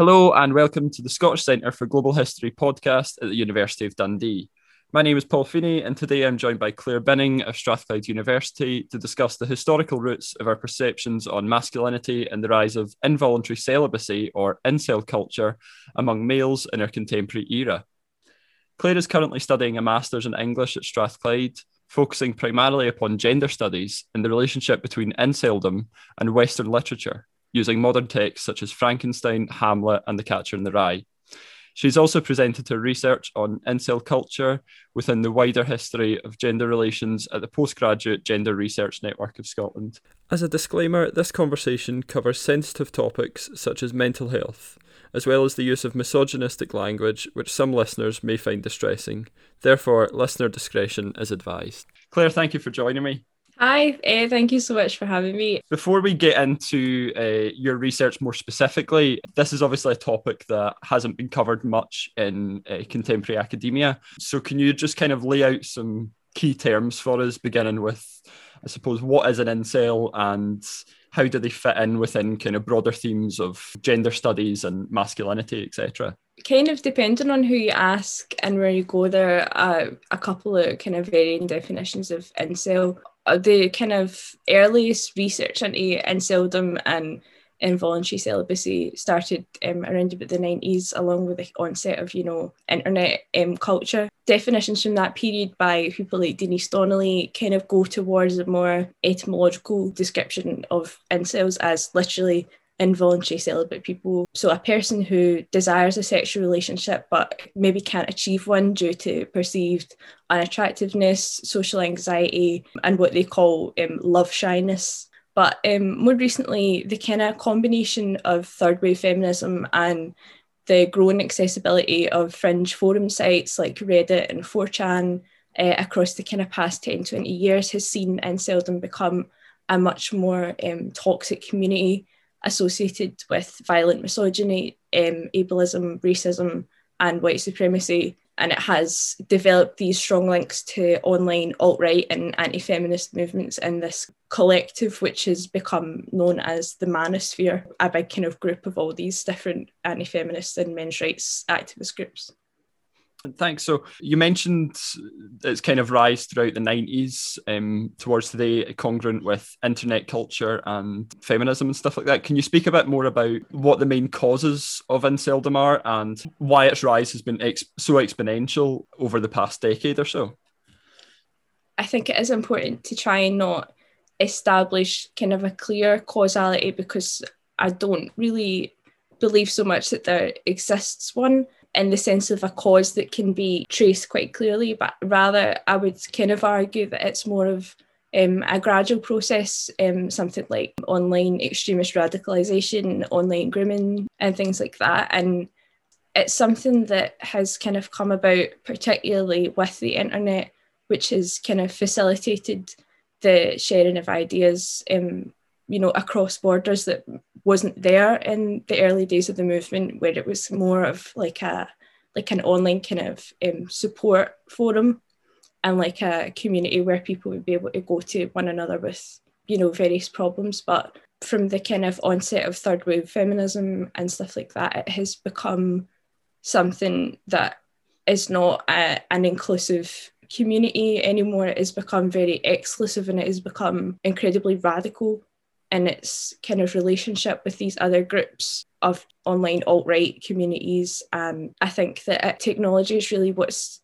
Hello and welcome to the Scottish Centre for Global History podcast at the University of Dundee. My name is Paul Feeney, and today I'm joined by Clare Binning of Strathclyde University to discuss the historical roots of our perceptions on masculinity and the rise of involuntary celibacy or incel culture among males in our contemporary era. Clare is currently studying a Master's in English at Strathclyde, focusing primarily upon gender studies and the relationship between inceldom and Western literature using modern texts such as Frankenstein, Hamlet, and The Catcher in the Rye. She's also presented her research on incel culture within the wider history of gender relations at the Postgraduate Gender Research Network of Scotland. As a disclaimer, this conversation covers sensitive topics such as mental health, as well as the use of misogynistic language, which some listeners may find distressing. Therefore, listener discretion is advised. Clare, thank you for joining me. Hi, uh, thank you so much for having me. Before we get into uh, your research more specifically, this is obviously a topic that hasn't been covered much in uh, contemporary academia. So, can you just kind of lay out some key terms for us, beginning with, I suppose, what is an incel and how do they fit in within kind of broader themes of gender studies and masculinity, etc.? Kind of depending on who you ask and where you go, there are a couple of kind of varying definitions of incel. Uh, the kind of earliest research into inceldom and involuntary celibacy started um, around about the 90s along with the onset of you know internet um, culture. Definitions from that period by people like denise donnelly kind of go towards a more etymological description of incels as literally involuntary celibate people. So, a person who desires a sexual relationship but maybe can't achieve one due to perceived unattractiveness, social anxiety, and what they call um, love shyness. But um, more recently, the kind of combination of third wave feminism and the growing accessibility of fringe forum sites like Reddit and 4chan uh, across the kind of past 10, 20 years has seen inceldom become a much more um, toxic community associated with violent misogyny, um, ableism, racism, and white supremacy. And it has developed these strong links to online alt right and anti feminist movements in this collective, which has become known as the Manosphere, a big kind of group of all these different anti feminist and men's rights activist groups. Thanks. So you mentioned its kind of rise throughout the 90s um, towards today, congruent with internet culture and feminism and stuff like that. Can you speak a bit more about what the main causes of inceldom are and why its rise has been ex- so exponential over the past decade or so? I think it is important to try and not establish kind of a clear causality because I don't really believe so much that there exists one in the sense of a cause that can be traced quite clearly, but rather I would kind of argue that it's more of um, a gradual process, um, something like online extremist radicalisation, online grooming, and things like that. And it's something that has kind of come about, particularly with the internet, which has kind of facilitated the sharing of ideas, um, you know, across borders that wasn't there in the early days of the movement, where it was more of like a like an online kind of um, support forum and like a community where people would be able to go to one another with you know various problems. But from the kind of onset of third wave feminism and stuff like that, it has become something that is not a, an inclusive community anymore. It has become very exclusive and it has become incredibly radical in its kind of relationship with these other groups of online alt right communities. And I think that uh, technology is really what's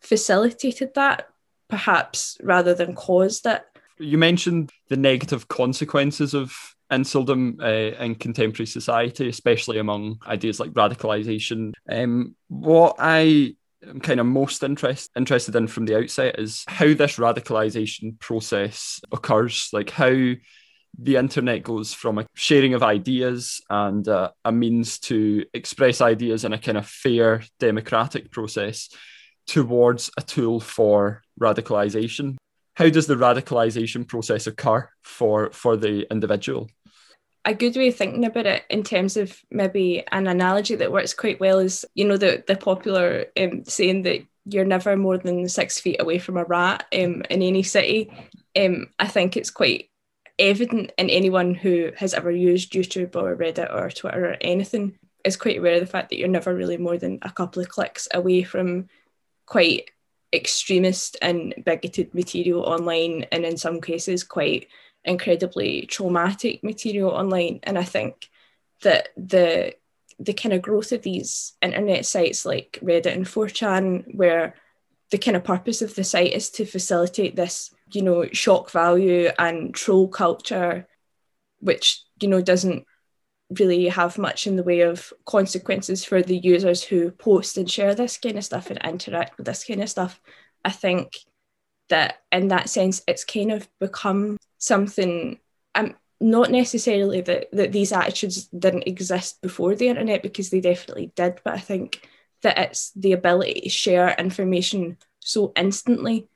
facilitated that, perhaps rather than caused it. You mentioned the negative consequences of inceldom uh, in contemporary society, especially among ideas like radicalization. Um, what I am kind of most interest, interested in from the outset is how this radicalization process occurs, like how the internet goes from a sharing of ideas and uh, a means to express ideas in a kind of fair democratic process towards a tool for radicalization. How does the radicalization process occur for, for the individual? A good way of thinking about it in terms of maybe an analogy that works quite well is, you know, the, the popular um, saying that you're never more than six feet away from a rat um, in any city. Um, I think it's quite evident in anyone who has ever used YouTube or Reddit or Twitter or anything is quite aware of the fact that you're never really more than a couple of clicks away from quite extremist and bigoted material online, and in some cases, quite incredibly traumatic material online. And I think that the the kind of growth of these internet sites like Reddit and 4chan, where the kind of purpose of the site is to facilitate this, you know, shock value and troll culture, which, you know, doesn't really have much in the way of consequences for the users who post and share this kind of stuff and interact with this kind of stuff. I think that in that sense, it's kind of become something. Um, not necessarily that, that these attitudes didn't exist before the internet because they definitely did, but I think that it's the ability to share information so instantly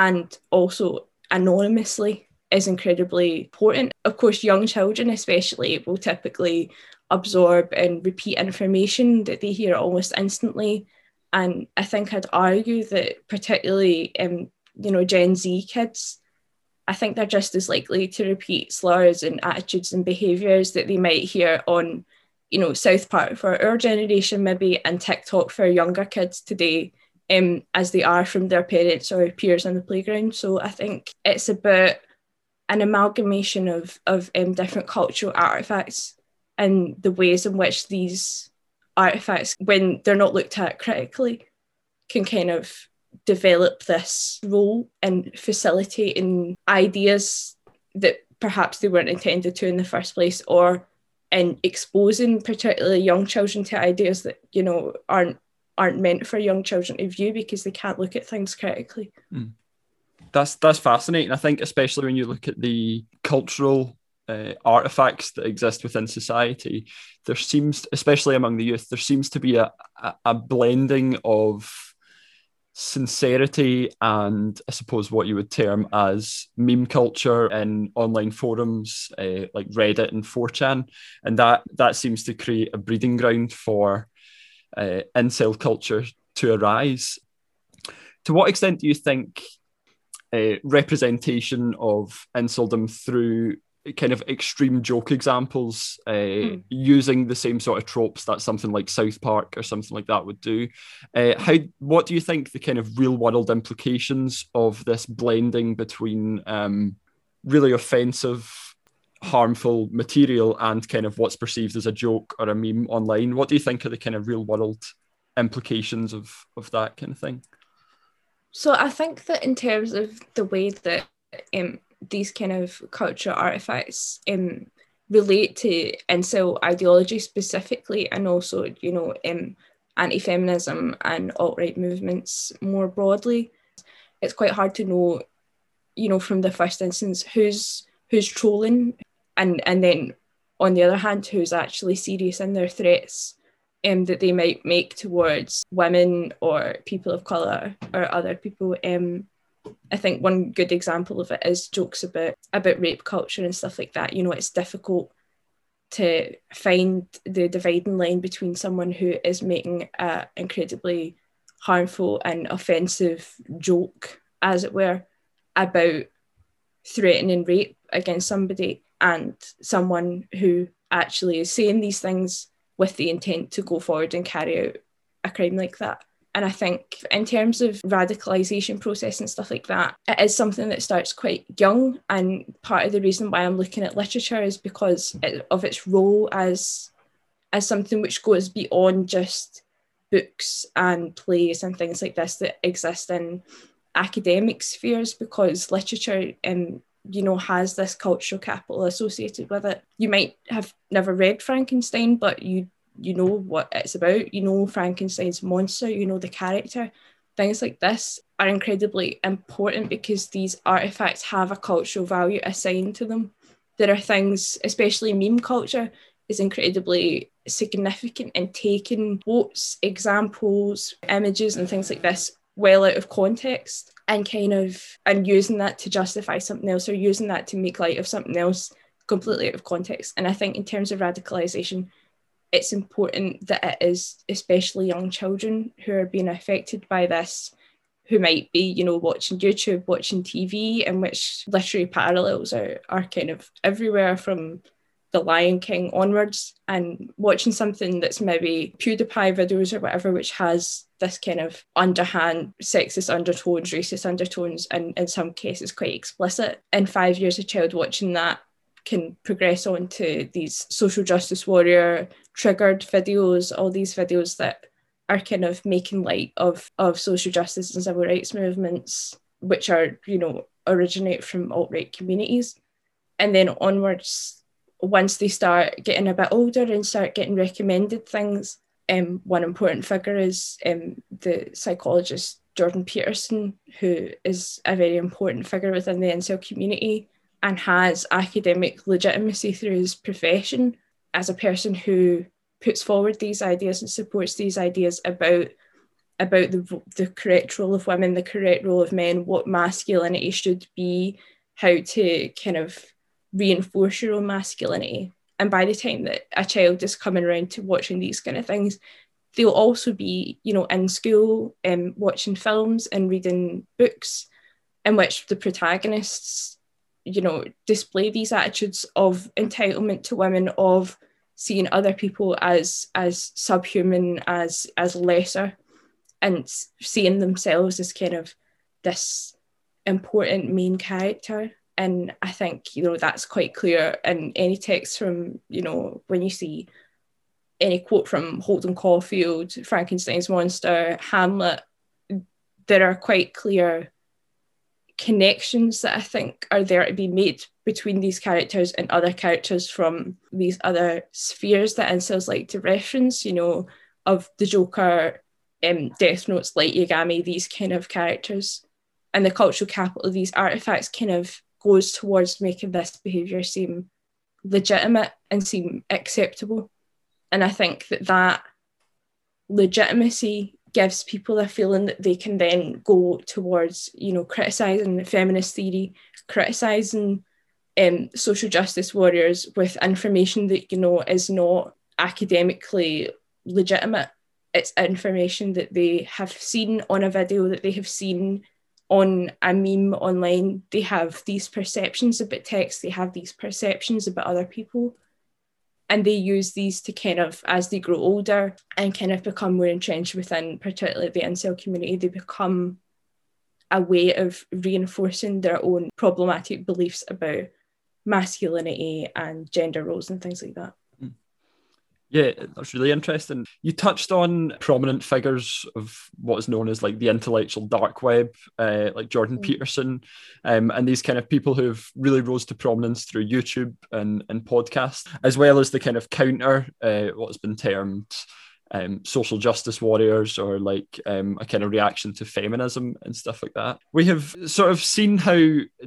and also anonymously is incredibly important. Of course, young children, especially, will typically absorb and repeat information that they hear almost instantly. And I think I'd argue that particularly, um, you know, Gen Z kids, I think they're just as likely to repeat slurs and attitudes and behaviours that they might hear on, you know, South Park for our generation maybe and TikTok for younger kids today, um, as they are from their parents or peers on the playground. So I think it's about an amalgamation of of um, different cultural artifacts and the ways in which these artifacts, when they're not looked at critically, can kind of develop this role in facilitating ideas that perhaps they weren't intended to in the first place, or in exposing particularly young children to ideas that you know aren't aren't meant for young children to view because they can't look at things critically. Mm that's that's fascinating. I think especially when you look at the cultural uh, artifacts that exist within society, there seems, especially among the youth, there seems to be a, a, a blending of sincerity and I suppose what you would term as meme culture in online forums uh, like Reddit and 4chan, and that that seems to create a breeding ground for uh, incel culture to arise. To what extent do you think uh, representation of inceldom through kind of extreme joke examples uh, mm. using the same sort of tropes that something like South Park or something like that would do. Uh, how what do you think the kind of real world implications of this blending between um, really offensive, harmful material and kind of what's perceived as a joke or a meme online? What do you think are the kind of real world implications of of that kind of thing? So I think that in terms of the way that um, these kind of cultural artifacts um, relate to incel ideology specifically, and also you know um, anti-feminism and alt-right movements more broadly, it's quite hard to know, you know, from the first instance who's who's trolling, and and then on the other hand who's actually serious in their threats um, that they might make towards women or people of colour or other people. Um, I think one good example of it is jokes about about rape culture and stuff like that. You know, it's difficult to find the dividing line between someone who is making an incredibly harmful and offensive joke, as it were, about threatening rape against somebody and someone who actually is saying these things with the intent to go forward and carry out a crime like that. And I think in terms of radicalization process and stuff like that, it is something that starts quite young. And part of the reason why I'm looking at literature is because of its role as as something which goes beyond just books and plays and things like this that exist in academic spheres because literature um, you know has this cultural capital associated with it. You might have never read frankenstein but you you know what it's about. You know frankenstein's monster you know the character. Things like this are incredibly important because these artifacts have a cultural value assigned to them. There are things especially meme culture is incredibly significant in taking quotes examples images and things like this well out of context and kind of and using that to justify something else or using that to make light of something else completely out of context. And i think in terms of radicalization it's important that it is especially young children who are being affected by this who might be you know watching youtube watching tv in which literary parallels are, are kind of everywhere from the Lion King onwards and watching something that's maybe PewDiePie videos or whatever, which has this kind of underhand sexist undertones, racist undertones, and in some cases quite explicit. In five years, a child watching that can progress on to these social justice warrior triggered videos, all these videos that are kind of making light of, of social justice and civil rights movements, which are, you know, originate from alt-right communities. And then onwards, once they start getting a bit older and start getting recommended things, um, one important figure is um, the psychologist Jordan Peterson, who is a very important figure within the incel community and has academic legitimacy through his profession as a person who puts forward these ideas and supports these ideas about about the, the correct role of women, the correct role of men, what masculinity should be, how to kind of reinforce your own masculinity. And by the time that a child is coming around to watching these kind of things, they'll also be, you know, in school um, watching films and reading books in which the protagonists, you know, display these attitudes of entitlement to women, of seeing other people as as subhuman, as as lesser, and seeing themselves as kind of this important main character and I think you know that's quite clear in any text from you know when you see any quote from Holden Caulfield, Frankenstein's monster, Hamlet, there are quite clear connections that I think are there to be made between these characters and other characters from these other spheres that incels like to reference, you know, of the Joker, um, Death Note's, Light Yagami, these kind of characters. And the cultural capital of these artifacts kind of goes towards making this behaviour seem legitimate and seem acceptable. And I think that that legitimacy gives people a feeling that they can then go towards, you know, criticising feminist theory, criticising um, social justice warriors with information that, you know, is not academically legitimate. It's information that they have seen on a video, that they have seen on a meme online, they have these perceptions about text, they have these perceptions about other people. And they use these to kind of, as they grow older and kind of become more entrenched within, particularly the incel community, they become a way of reinforcing their own problematic beliefs about masculinity and gender roles and things like that. Yeah, that's really interesting. You touched on prominent figures of what is known as like the intellectual dark web, uh, like Jordan mm. Peterson, um, and these kind of people who've really rose to prominence through YouTube and, and podcasts, as well as the kind of counter, uh, what's been termed um, social justice warriors or like um, a kind of reaction to feminism and stuff like that. We have sort of seen how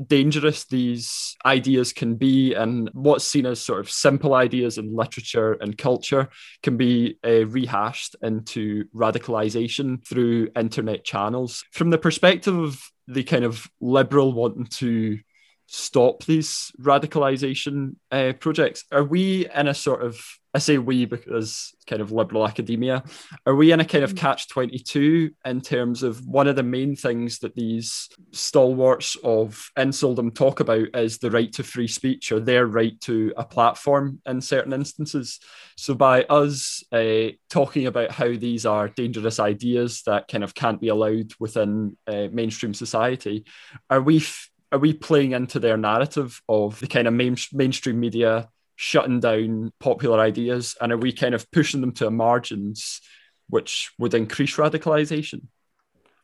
dangerous these ideas can be, and what's seen as sort of simple ideas in literature and culture can be uh, rehashed into radicalization through internet channels. From the perspective of the kind of liberal wanting to stop these radicalization uh, projects, are we in a sort of I say we because kind of liberal academia. Are we in a kind of mm. catch 22 in terms of one of the main things that these stalwarts of inceldom talk about is the right to free speech or their right to a platform in certain instances? So, by us uh, talking about how these are dangerous ideas that kind of can't be allowed within uh, mainstream society, are we? F- are we playing into their narrative of the kind of main, mainstream media shutting down popular ideas and are we kind of pushing them to margins which would increase radicalization?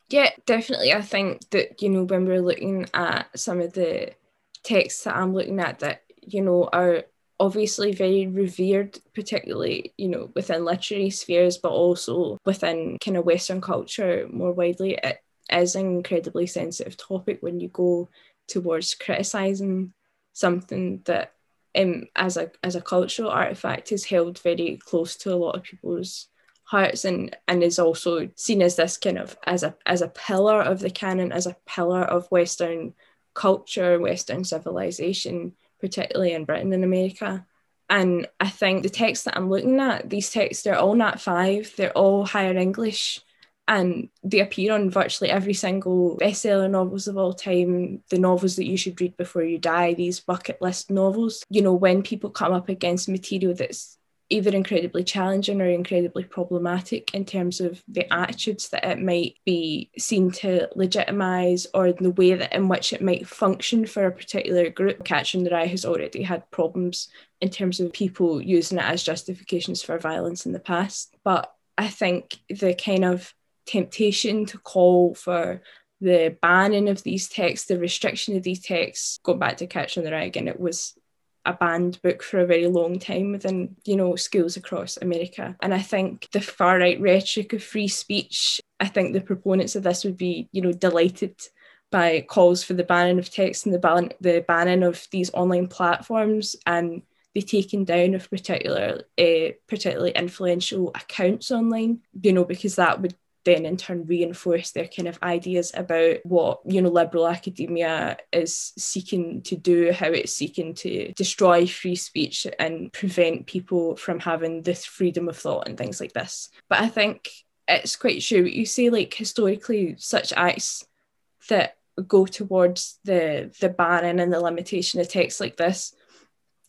Yeah definitely. I think that you know when we're looking at some of the texts that i'm looking at that you know are obviously very revered particularly you know within literary spheres but also within kind of western culture more widely it is an incredibly sensitive topic when you go towards criticizing something that um, as a as a cultural artifact is held very close to a lot of people's hearts and and is also seen as this kind of as a as a pillar of the canon as a pillar of western culture western civilization particularly in britain and america. And i think the texts that i'm looking at these texts they're all nat 5 they're all higher english and they appear on virtually every single bestseller novels of all time, the novels that you should read before you die, these bucket list novels. You know, when people come up against material that's either incredibly challenging or incredibly problematic in terms of the attitudes that it might be seen to legitimize or the way that in which it might function for a particular group. Catcher in the Rye has already had problems in terms of people using it as justifications for violence in the past. But I think the kind of temptation to call for the banning of these texts, the restriction of these texts, going back to Catcher in the Rye again, it was a banned book for a very long time within, you know, schools across America. And I think the far right rhetoric of free speech, I think the proponents of this would be, you know, delighted by calls for the banning of text and the ban the banning of these online platforms and the taking down of particular uh, particularly influential accounts online, you know, because that would then in turn reinforce their kind of ideas about what you know liberal academia is seeking to do how it's seeking to destroy free speech and prevent people from having this freedom of thought and things like this. But i think it's quite true you say like historically such acts that go towards the the banning and the limitation of texts like this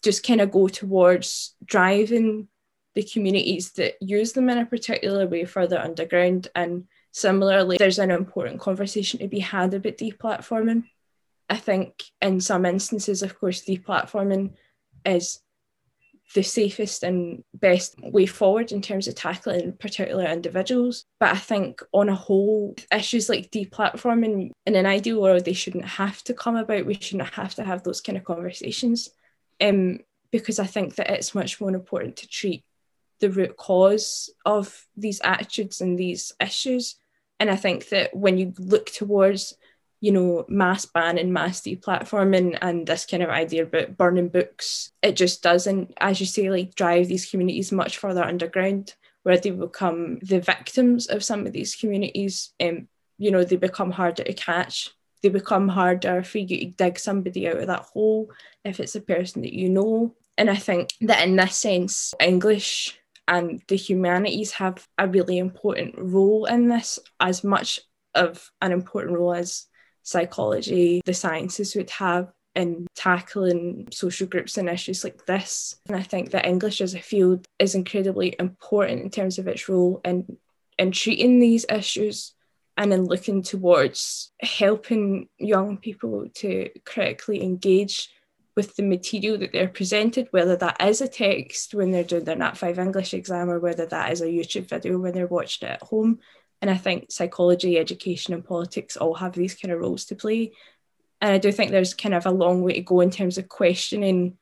just kind of go towards driving the communities that use them in a particular way further underground. And similarly, there's an important conversation to be had about deplatforming. I think in some instances, of course, deplatforming is the safest and best way forward in terms of tackling particular individuals. But I think on a whole, issues like deplatforming in an ideal world, they shouldn't have to come about. We shouldn't have to have those kind of conversations. Um, because I think that it's much more important to treat the root cause of these attitudes and these issues. And I think that when you look towards, you know, mass ban and mass deplatforming and this kind of idea about burning books, it just doesn't, as you say, like drive these communities much further underground where they become the victims of some of these communities. Um, you know, they become harder to catch. They become harder for you to dig somebody out of that hole if it's a person that you know. And I think that in this sense, English and the humanities have a really important role in this as much of an important role as psychology the sciences would have in tackling social groups and issues like this. And i think that english as a field is incredibly important in terms of its role in in treating these issues and in looking towards helping young people to critically engage with the material that they're presented, whether that is a text when they're doing their Nat 5 English exam or whether that is a YouTube video when they're watching it at home. And I think psychology, education, and politics all have these kind of roles to play. And I do think there's kind of a long way to go in terms of questioning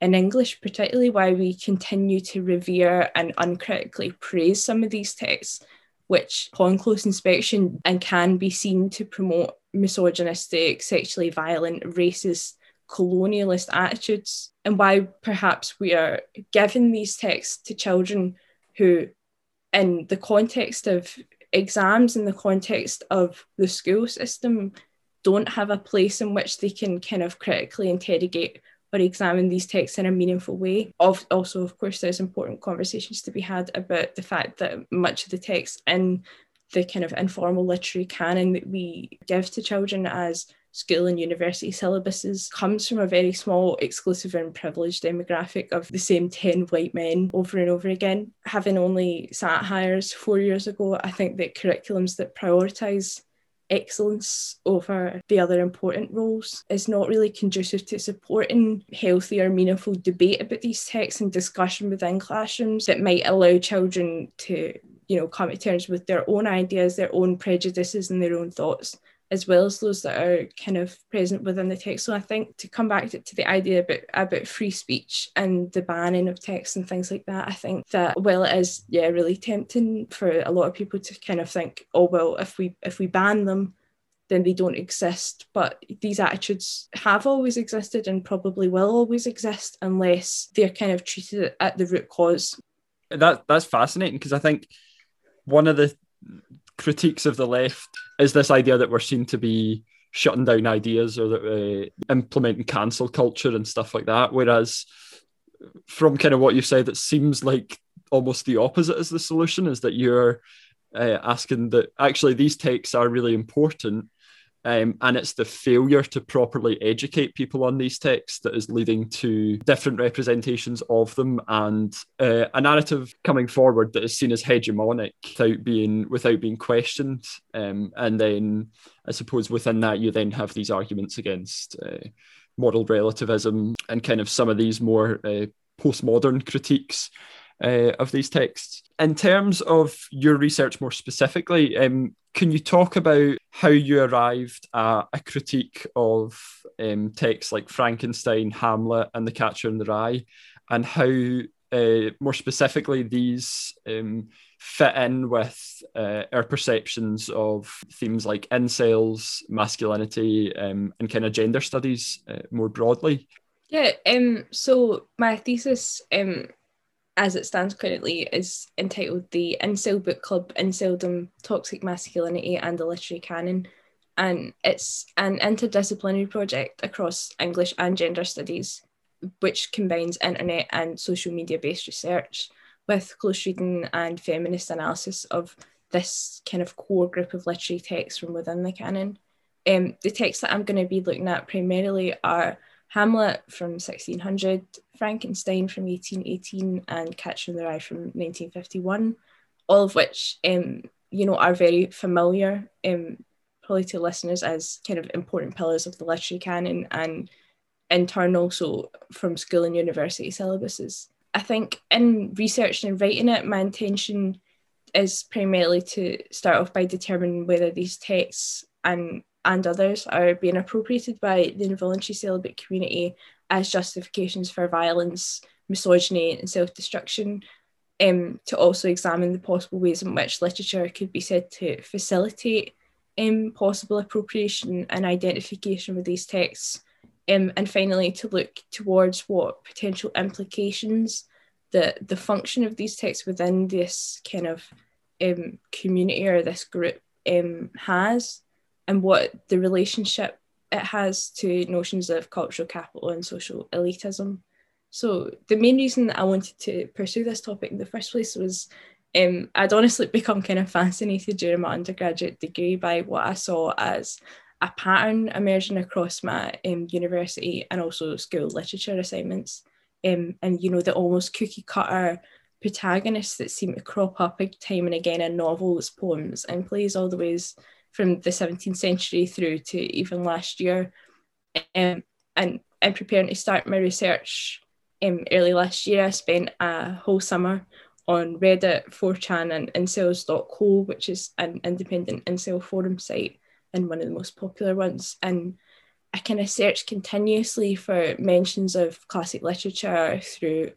in English, particularly why we continue to revere and uncritically praise some of these texts, which, upon close inspection, and can be seen to promote misogynistic, sexually violent, racist, colonialist attitudes and why perhaps we are giving these texts to children who, in the context of exams, in the context of the school system, don't have a place in which they can kind of critically interrogate or examine these texts in a meaningful way. Also, of course, there's important conversations to be had about the fact that much of the text in the kind of informal literary canon that we give to children as school and university syllabuses comes from a very small, exclusive, and privileged demographic of the same 10 white men over and over again. Having only sat Highers four years ago, I think that curriculums that prioritise excellence over the other important roles is not really conducive to supporting healthy or meaningful debate about these texts and discussion within classrooms that might allow children to you know come to terms with their own ideas their own prejudices and their own thoughts as well as those that are kind of present within the text. So I think to come back to, to, the idea about about free speech and the banning of text and things like that, I think that while it is yeah really tempting for a lot of people to kind of think, oh well, if we if we ban them, then they don't exist. But these attitudes have always existed and probably will always exist unless they're kind of treated at the root cause. That that's fascinating because I think one of the critiques of the left is this idea that we're seen to be shutting down ideas or that uh, implementing cancel culture and stuff like that. Whereas from kind of what you said, it seems like almost the opposite is the solution is that you're uh, asking that actually these texts are really important um, and it's the failure to properly educate people on these texts that is leading to different representations of them and uh, a narrative coming forward that is seen as hegemonic without being without being questioned. Um, and then I suppose within that you then have these arguments against uh, moral relativism and kind of some of these more uh, postmodern critiques uh, of these texts. In terms of your research more specifically, um, can you talk about how you arrived at a critique of um, texts like Frankenstein, Hamlet, and The Catcher in the Rye, and how, uh, more specifically, these um, fit in with uh, our perceptions of themes like incels, masculinity, um, and kind of gender studies uh, more broadly? Yeah, um, so my thesis um, as it stands currently, is entitled The Incel Book Club Inceldom, Toxic Masculinity and the Literary Canon. And it's an interdisciplinary project across English and gender studies, which combines internet and social media based research with close reading and feminist analysis of this kind of core group of literary texts from within the canon. Um, the texts that I'm going to be looking at primarily are Hamlet from 1600, Frankenstein from 1818, and Catcher in the Rye from 1951, all of which, um, you know, are very familiar, um, probably to listeners as kind of important pillars of the literary canon and in turn also from school and university syllabuses. I think in researching and writing it, my intention is primarily to start off by determining whether these texts and and others are being appropriated by the involuntary celibate community as justifications for violence, misogyny, and self destruction. Um, to also examine the possible ways in which literature could be said to facilitate um, possible appropriation and identification with these texts. Um, and finally, to look towards what potential implications the, the function of these texts within this kind of um, community or this group um, has and what the relationship it has to notions of cultural capital and social elitism. So the main reason that I wanted to pursue this topic in the first place was um, I'd honestly become kind of fascinated during my undergraduate degree by what I saw as a pattern emerging across my um, university and also school literature assignments. Um, and you know the almost cookie cutter protagonists that seem to crop up time and again in novels, poems, and plays all the ways from the 17th century through to even last year. Um, and in preparing to start my research um, early last year, I spent a whole summer on Reddit, 4chan, and incels.co, which is an independent incel forum site and one of the most popular ones. And I kind of searched continuously for mentions of classic literature through,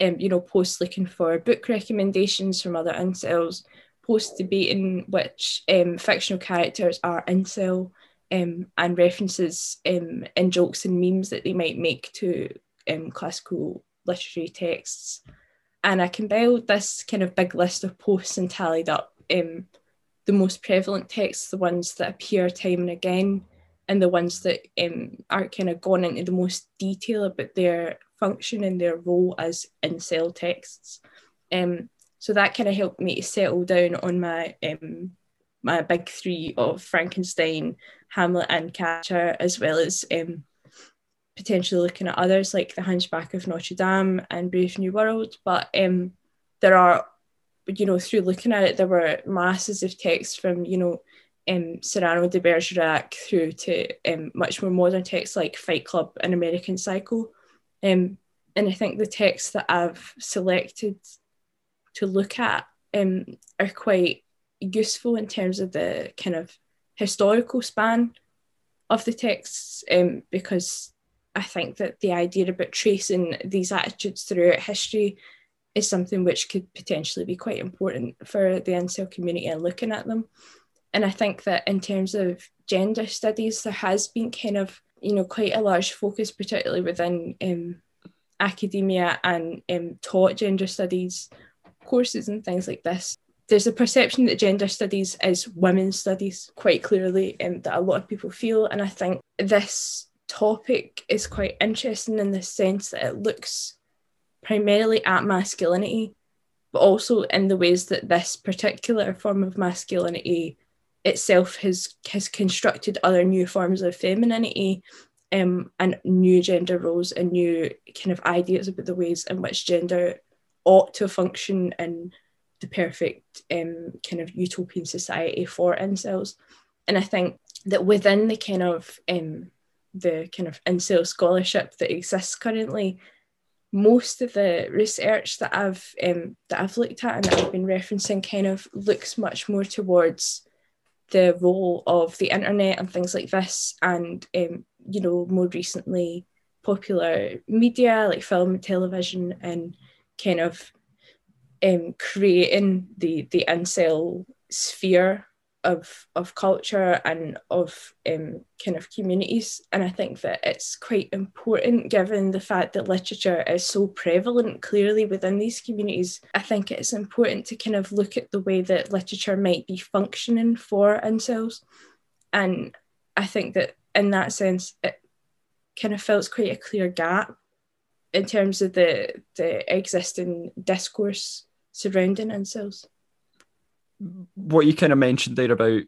um, you know, posts looking for book recommendations from other incels, post debating which um, fictional characters are incel um, and references um, in jokes and memes that they might make to um, classical literary texts. And I compiled this kind of big list of posts and tallied up um, the most prevalent texts, the ones that appear time and again, and the ones that um, are kind of gone into the most detail about their function and their role as incel texts. Um, so that kind of helped me to settle down on my um, my big three of Frankenstein, Hamlet, and Catcher, as well as um, potentially looking at others like The Hunchback of Notre Dame and Brave New World. But um, there are, you know, through looking at it, there were masses of texts from, you know, um, Cyrano de Bergerac through to um, much more modern texts like Fight Club and American Psycho. Um, and I think the texts that I've selected to look at um, are quite useful in terms of the kind of historical span of the texts um, because I think that the idea about tracing these attitudes throughout history is something which could potentially be quite important for the incel community and looking at them. And I think that in terms of gender studies, there has been kind of, you know, quite a large focus, particularly within um, academia and um, taught gender studies courses and things like this. There's a perception that gender studies is women's studies quite clearly, and that a lot of people feel. And I think this topic is quite interesting in the sense that it looks primarily at masculinity but also in the ways that this particular form of masculinity itself has has constructed other new forms of femininity um, and new gender roles and new kind of ideas about the ways in which gender ought to function in the perfect um, kind of utopian society for incels. And I think that within the kind of um, the kind of incel scholarship that exists currently, most of the research that I've um, that I've looked at and that I've been referencing kind of looks much more towards the role of the internet and things like this, and um, you know more recently popular media like film and television and kind of um, creating the the incel sphere of of culture and of um, kind of communities. And i think that it's quite important given the fact that literature is so prevalent clearly within these communities. I think it's important to kind of look at the way that literature might be functioning for incels and i think that in that sense it kind of fills quite a clear gap in terms of the the existing discourse surrounding incels what you kind of mentioned there about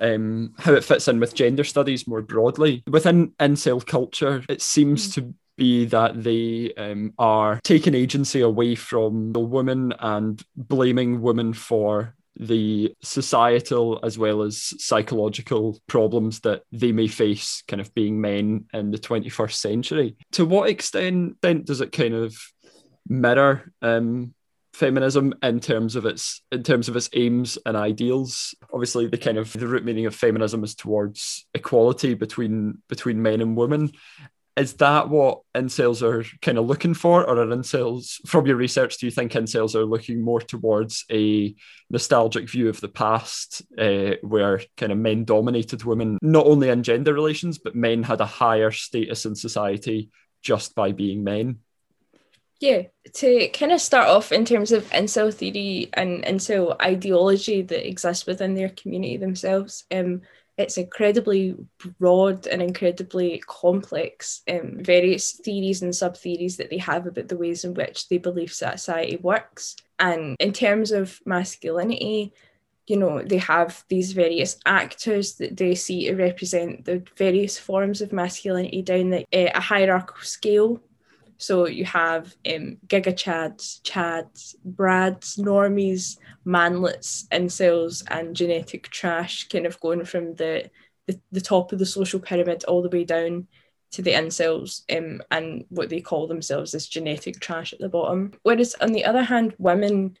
um, how it fits in with gender studies more broadly. Within incel culture, it seems mm. to be that they um, are taking agency away from the woman and blaming women for the societal as well as psychological problems that they may face kind of being men in the 21st century. To what extent does it kind of mirror um, feminism in terms of its in terms of its aims and ideals obviously the kind of the root meaning of feminism is towards equality between between men and women is that what incels are kind of looking for? Or are incels from your research do you think incels are looking more towards a nostalgic view of the past uh, where kind of men dominated women not only in gender relations but men had a higher status in society just by being men? Yeah, to kind of start off in terms of incel theory and incel ideology that exists within their community themselves, um, it's incredibly broad and incredibly complex. Um, various theories and sub theories that they have about the ways in which they believe society works. And in terms of masculinity, you know, they have these various actors that they see to represent the various forms of masculinity down the, uh, a hierarchical scale so you have um, Giga Chads, Chads, Brads, Normies, Manlets, Incels, and Genetic Trash, kind of going from the, the, the top of the social pyramid all the way down to the incels um, and what they call themselves as genetic trash at the bottom. Whereas on the other hand, women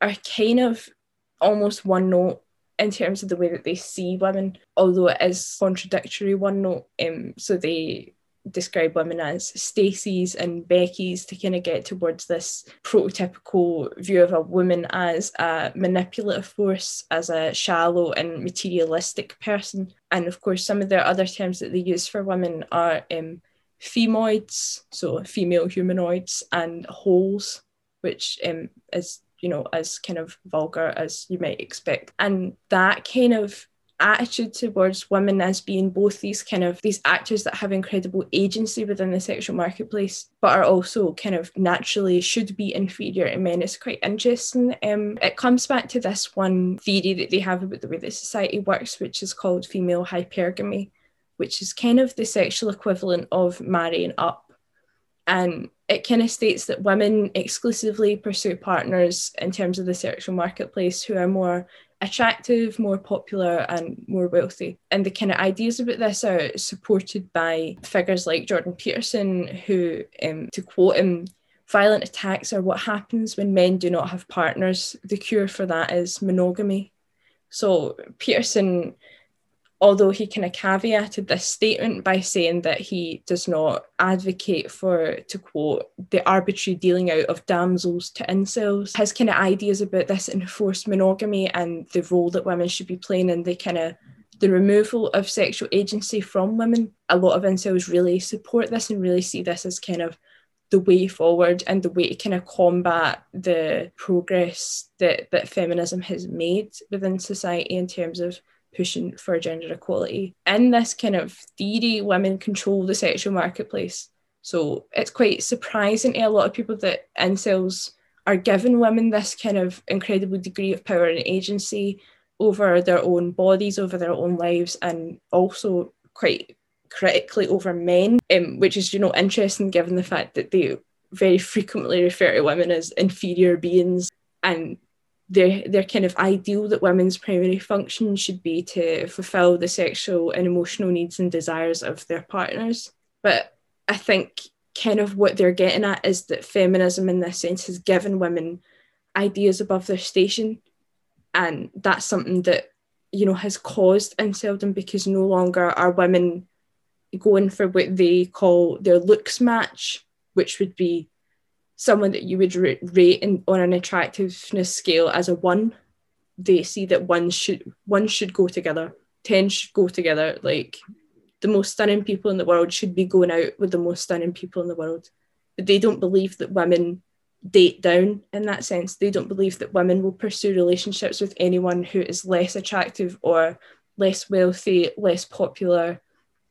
are kind of almost one note in terms of the way that they see women, although it is contradictory one note. Um, so they describe women as Stacey's and Becky's to kind of get towards this prototypical view of a woman as a manipulative force, as a shallow and materialistic person. And of course, some of the other terms that they use for women are um, femoids, so female humanoids, and holes, which um, is you know as kind of vulgar as you might expect. And that kind of attitude towards women as being both these kind of these actors that have incredible agency within the sexual marketplace but are also kind of naturally should be inferior to men is quite interesting. Um, it comes back to this one theory that they have about the way that society works which is called female hypergamy which is kind of the sexual equivalent of marrying up. And it kind of states that women exclusively pursue partners in terms of the sexual marketplace who are more attractive, more popular, and more wealthy. And the kind of ideas about this are supported by figures like Jordan Peterson, who, um, to quote him, violent attacks are what happens when men do not have partners. The cure for that is monogamy. So Peterson although he kind of caveated this statement by saying that he does not advocate for, to quote, the arbitrary dealing out of damsels to incels. His kind of ideas about this enforced monogamy and the role that women should be playing in the kind of the removal of sexual agency from women. A lot of incels really support this and really see this as kind of the way forward and the way to kind of combat the progress that, that feminism has made within society in terms of pushing for gender equality. In this kind of theory, women control the sexual marketplace. So it's quite surprising to a lot of people that incels are giving women this kind of incredible degree of power and agency over their own bodies, over their own lives, and also quite critically over men, um, which is you know interesting given the fact that they very frequently refer to women as inferior beings and their their kind of ideal that women's primary function should be to fulfill the sexual and emotional needs and desires of their partners. But I think kind of what they're getting at is that feminism in this sense has given women ideas above their station. And that's something that, you know, has caused inceldom because no longer are women going for what they call their looks match, which would be someone that you would rate in, on an attractiveness scale as a one, they see that one should one should go together, ten should go together. Like the most stunning people in the world should be going out with the most stunning people in the world. But they don't believe that women date down in that sense. They don't believe that women will pursue relationships with anyone who is less attractive or less wealthy, less popular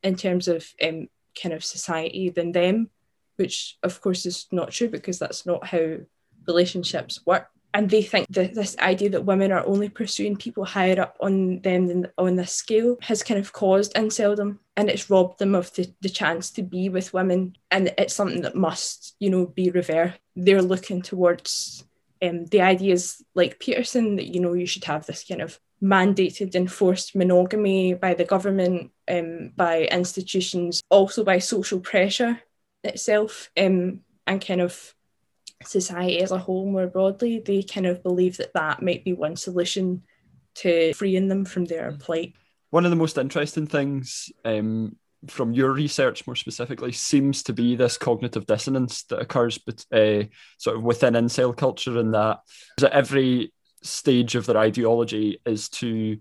in terms of um, kind of society than them which of course is not true because that's not how relationships work. And they think that this idea that women are only pursuing people higher up on them than on this scale has kind of caused inceldom and it's robbed them of the, the chance to be with women. And it's something that must, you know, be reversed. They're looking towards um, the ideas like Peterson that, you know, you should have this kind of mandated enforced monogamy by the government, um, by institutions, also by social pressure itself um, and kind of society as a whole more broadly, they kind of believe that that might be one solution to freeing them from their plight. One of the most interesting things um, from your research, more specifically, seems to be this cognitive dissonance that occurs uh, sort of within incel culture, and that at every stage of their ideology is to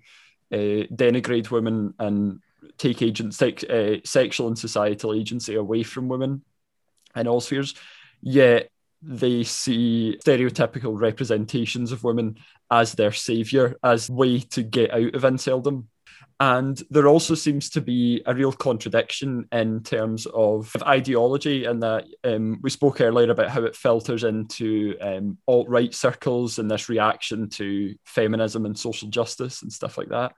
uh, denigrate women and take agent sex, uh, sexual and societal agency away from women in all spheres. Yet they see stereotypical representations of women as their savior, as way to get out of inceldom. And there also seems to be a real contradiction in terms of ideology, and that um, we spoke earlier about how it filters into um, alt right circles and this reaction to feminism and social justice and stuff like that.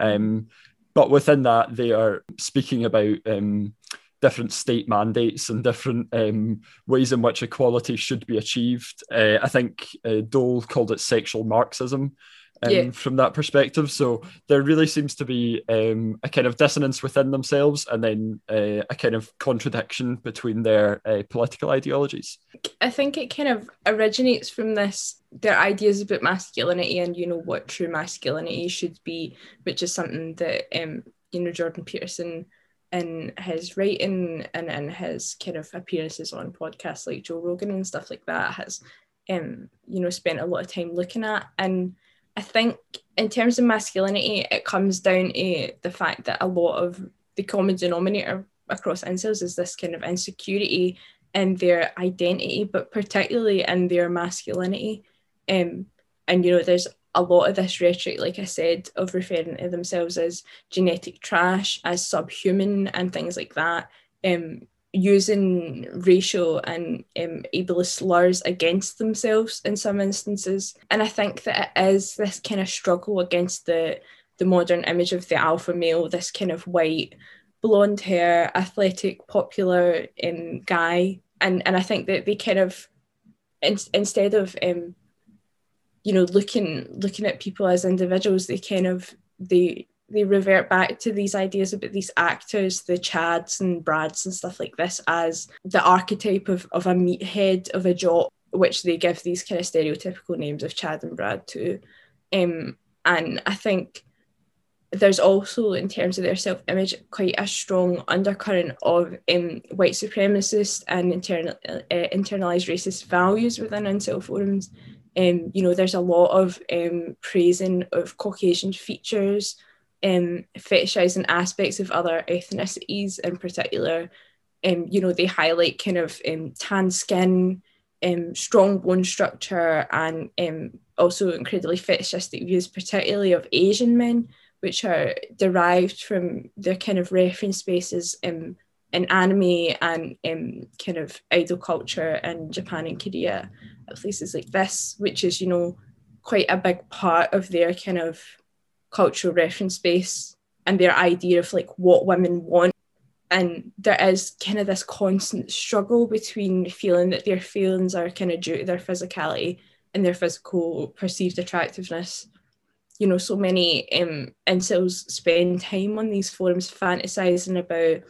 Um, but within that, they are speaking about um, different state mandates and different um, ways in which equality should be achieved. Uh, I think uh, Dole called it sexual Marxism. Um, yeah. From that perspective, so there really seems to be um, a kind of dissonance within themselves, and then uh, a kind of contradiction between their uh, political ideologies. I think it kind of originates from this their ideas about masculinity and you know what true masculinity should be, which is something that um, you know Jordan Peterson in his writing and in his kind of appearances on podcasts like Joe Rogan and stuff like that has um you know spent a lot of time looking at and I think in terms of masculinity it comes down to the fact that a lot of the common denominator across incels is this kind of insecurity in their identity but particularly in their masculinity. Um and you know there's a lot of this rhetoric, like I said, of referring to themselves as genetic trash, as subhuman, and things like that, um, using racial and um, ableist slurs against themselves in some instances. And I think that it is this kind of struggle against the the modern image of the alpha male, this kind of white, blonde hair, athletic, popular um, guy. And and I think that they kind of in, instead of um, you know looking looking at people as individuals they kind of they they revert back to these ideas about these actors the chads and brads and stuff like this as the archetype of, of a meathead of a jock which they give these kind of stereotypical names of chad and brad to. Um, and i think there's also in terms of their self-image quite a strong undercurrent of um, white supremacist and uh, internalized racist values within incel forums. Um, you know, there's a lot of um, praising of Caucasian features, um, fetishizing aspects of other ethnicities in particular. Um, you know, they highlight kind of um, tan skin, um, strong bone structure, and um, also incredibly fetishistic views, particularly of Asian men, which are derived from their kind of reference spaces um, in anime and um, kind of idol culture in Japan and Korea places like this, which is, you know, quite a big part of their kind of cultural reference base and their idea of like what women want. And there is kind of this constant struggle between feeling that their feelings are kind of due to their physicality and their physical perceived attractiveness. You know, so many um, incels spend time on these forums fantasizing about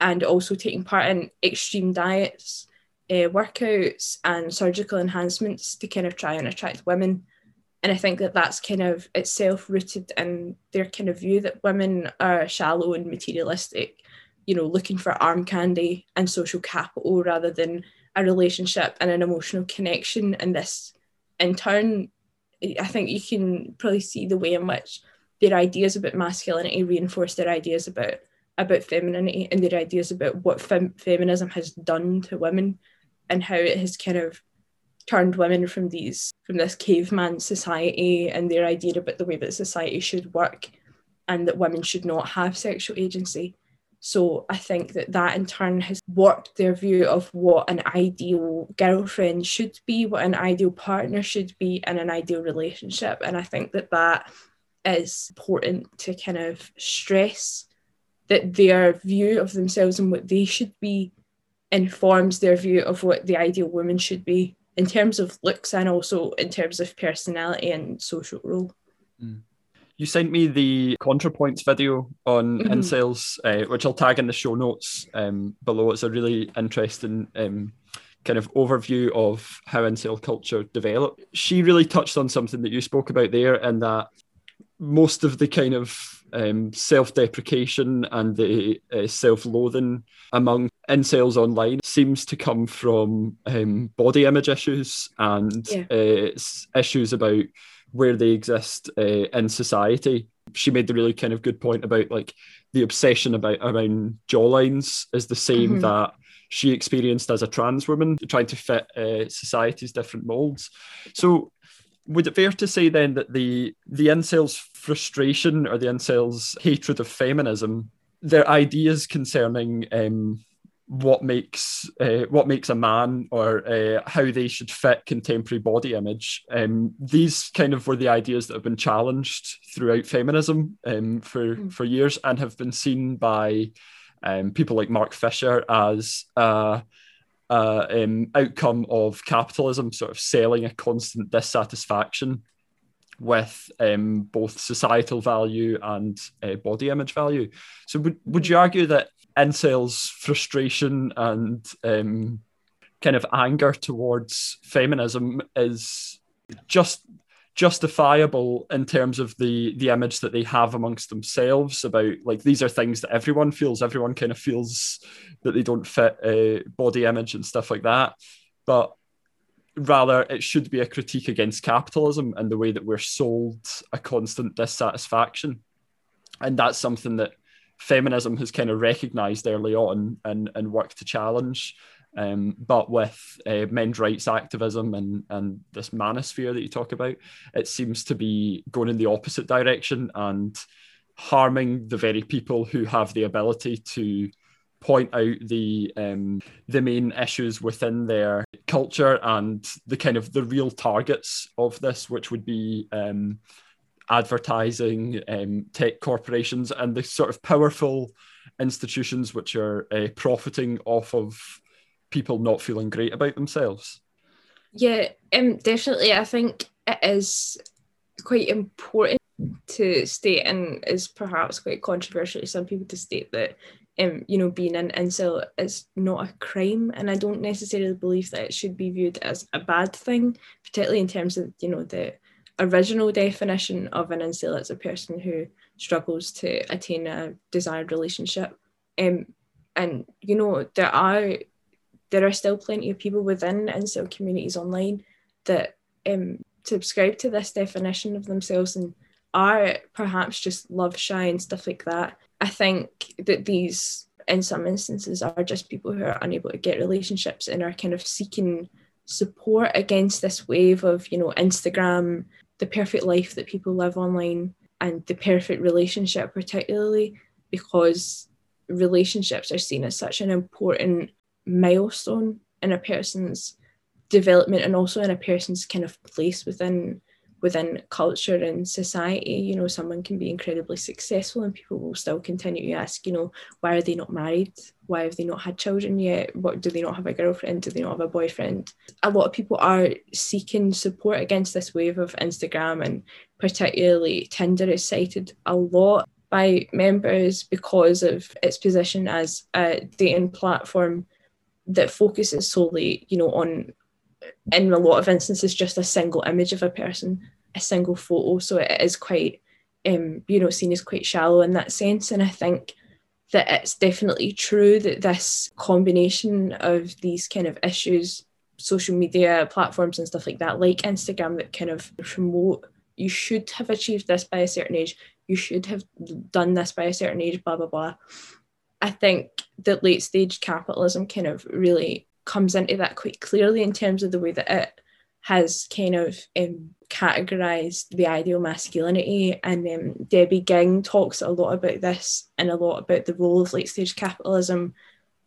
and also taking part in extreme diets, uh, workouts, and surgical enhancements to kind of try and attract women. And I think that that's kind of itself rooted in their kind of view that women are shallow and materialistic, you know, looking for arm candy and social capital rather than a relationship and an emotional connection. And this, in turn, I think you can probably see the way in which their ideas about masculinity reinforce their ideas about about femininity and their ideas about what fem- feminism has done to women and how it has kind of turned women from these from this caveman society and their idea about the way that society should work and that women should not have sexual agency. So i think that that in turn has warped their view of what an ideal girlfriend should be what an ideal partner should be and an ideal relationship. And i think that that is important to kind of stress that their view of themselves and what they should be informs their view of what the ideal woman should be in terms of looks and also in terms of personality and social role. Mm. You sent me the ContraPoints video on mm-hmm. incels, uh, which I'll tag in the show notes um, below. It's a really interesting um, kind of overview of how incel culture developed. She really touched on something that you spoke about there, and that most of the kind of um, self-deprecation and the uh, self-loathing among incels online seems to come from um, body image issues and yeah. uh, issues about where they exist uh, in society. She made the really kind of good point about like the obsession about around jawlines is the same mm-hmm. that she experienced as a trans woman, trying to fit uh, society's different molds. So would it fair to say then that the the incels frustration or the incels hatred of feminism their ideas concerning um, what makes uh, what makes a man or uh, how they should fit contemporary body image um, these kind of were the ideas that have been challenged throughout feminism um, for mm. for years and have been seen by um, people like Mark Fisher as uh, uh, um, outcome of capitalism, sort of selling a constant dissatisfaction with um, both societal value and uh, body image value. So, would, would you argue that incels' frustration and um, kind of anger towards feminism is just justifiable in terms of the the image that they have amongst themselves about like these are things that everyone feels everyone kind of feels that they don't fit a body image and stuff like that. But rather it should be a critique against capitalism and the way that we're sold a constant dissatisfaction. And that's something that feminism has kind of recognized early on and and worked to challenge um, but with uh, men's rights activism and, and this manosphere that you talk about, it seems to be going in the opposite direction and harming the very people who have the ability to point out the um, the main issues within their culture and the kind of the real targets of this, which would be um, advertising, um, tech corporations, and the sort of powerful institutions which are uh, profiting off of people not feeling great about themselves. Yeah, um, definitely. I think it is quite important to state, and is perhaps quite controversial to some people to state that, um, you know, being an incel is not a crime, and I don't necessarily believe that it should be viewed as a bad thing, particularly in terms of you know the original definition of an incel as a person who struggles to attain a desired relationship. Um, and you know there are there are still plenty of people within and incel communities online that um, subscribe to this definition of themselves and are perhaps just love shy and stuff like that. I think that these, in some instances, are just people who are unable to get relationships and are kind of seeking support against this wave of, you know, Instagram, the perfect life that people live online, and the perfect relationship, particularly because relationships are seen as such an important milestone in a person's development and also in a person's kind of place within within culture and society. You know someone can be incredibly successful and people will still continue to ask you know why are they not married? Why have they not had children yet? What do they not have a girlfriend? Do they not have a boyfriend? A lot of people are seeking support against this wave of instagram and particularly tinder is cited a lot by members because of its position as a dating platform that focuses solely you know on in a lot of instances just a single image of a person a single photo. So it is quite um, you know seen as quite shallow in that sense. And i think that it's definitely true that this combination of these kind of issues social media platforms and stuff like that like instagram that kind of promote you should have achieved this by a certain age. You should have done this by a certain age blah blah blah i think that late stage capitalism kind of really comes into that quite clearly in terms of the way that it has kind of um, categorized the ideal masculinity. And um, Debbie Ging talks a lot about this and a lot about the role of late stage capitalism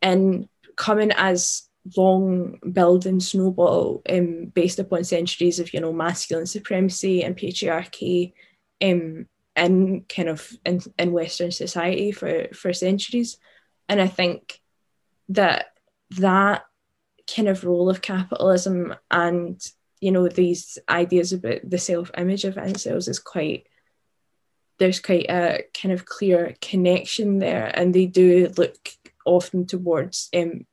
in coming as long building snowball um, based upon centuries of you know masculine supremacy and patriarchy um, in kind of in, in Western society for for centuries, and I think that that kind of role of capitalism and you know these ideas about the self-image of incels is quite there's quite a kind of clear connection there. And they do look often towards um,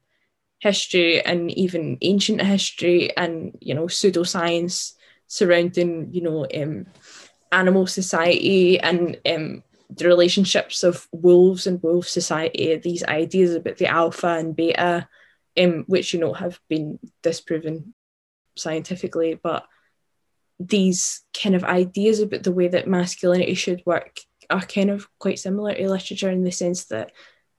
history and even ancient history and you know pseudoscience surrounding you know um, animal society and um, the relationships of wolves and wolf society these ideas about the alpha and beta um, which you know have been disproven scientifically, but these kind of ideas about the way that masculinity should work are kind of quite similar to literature in the sense that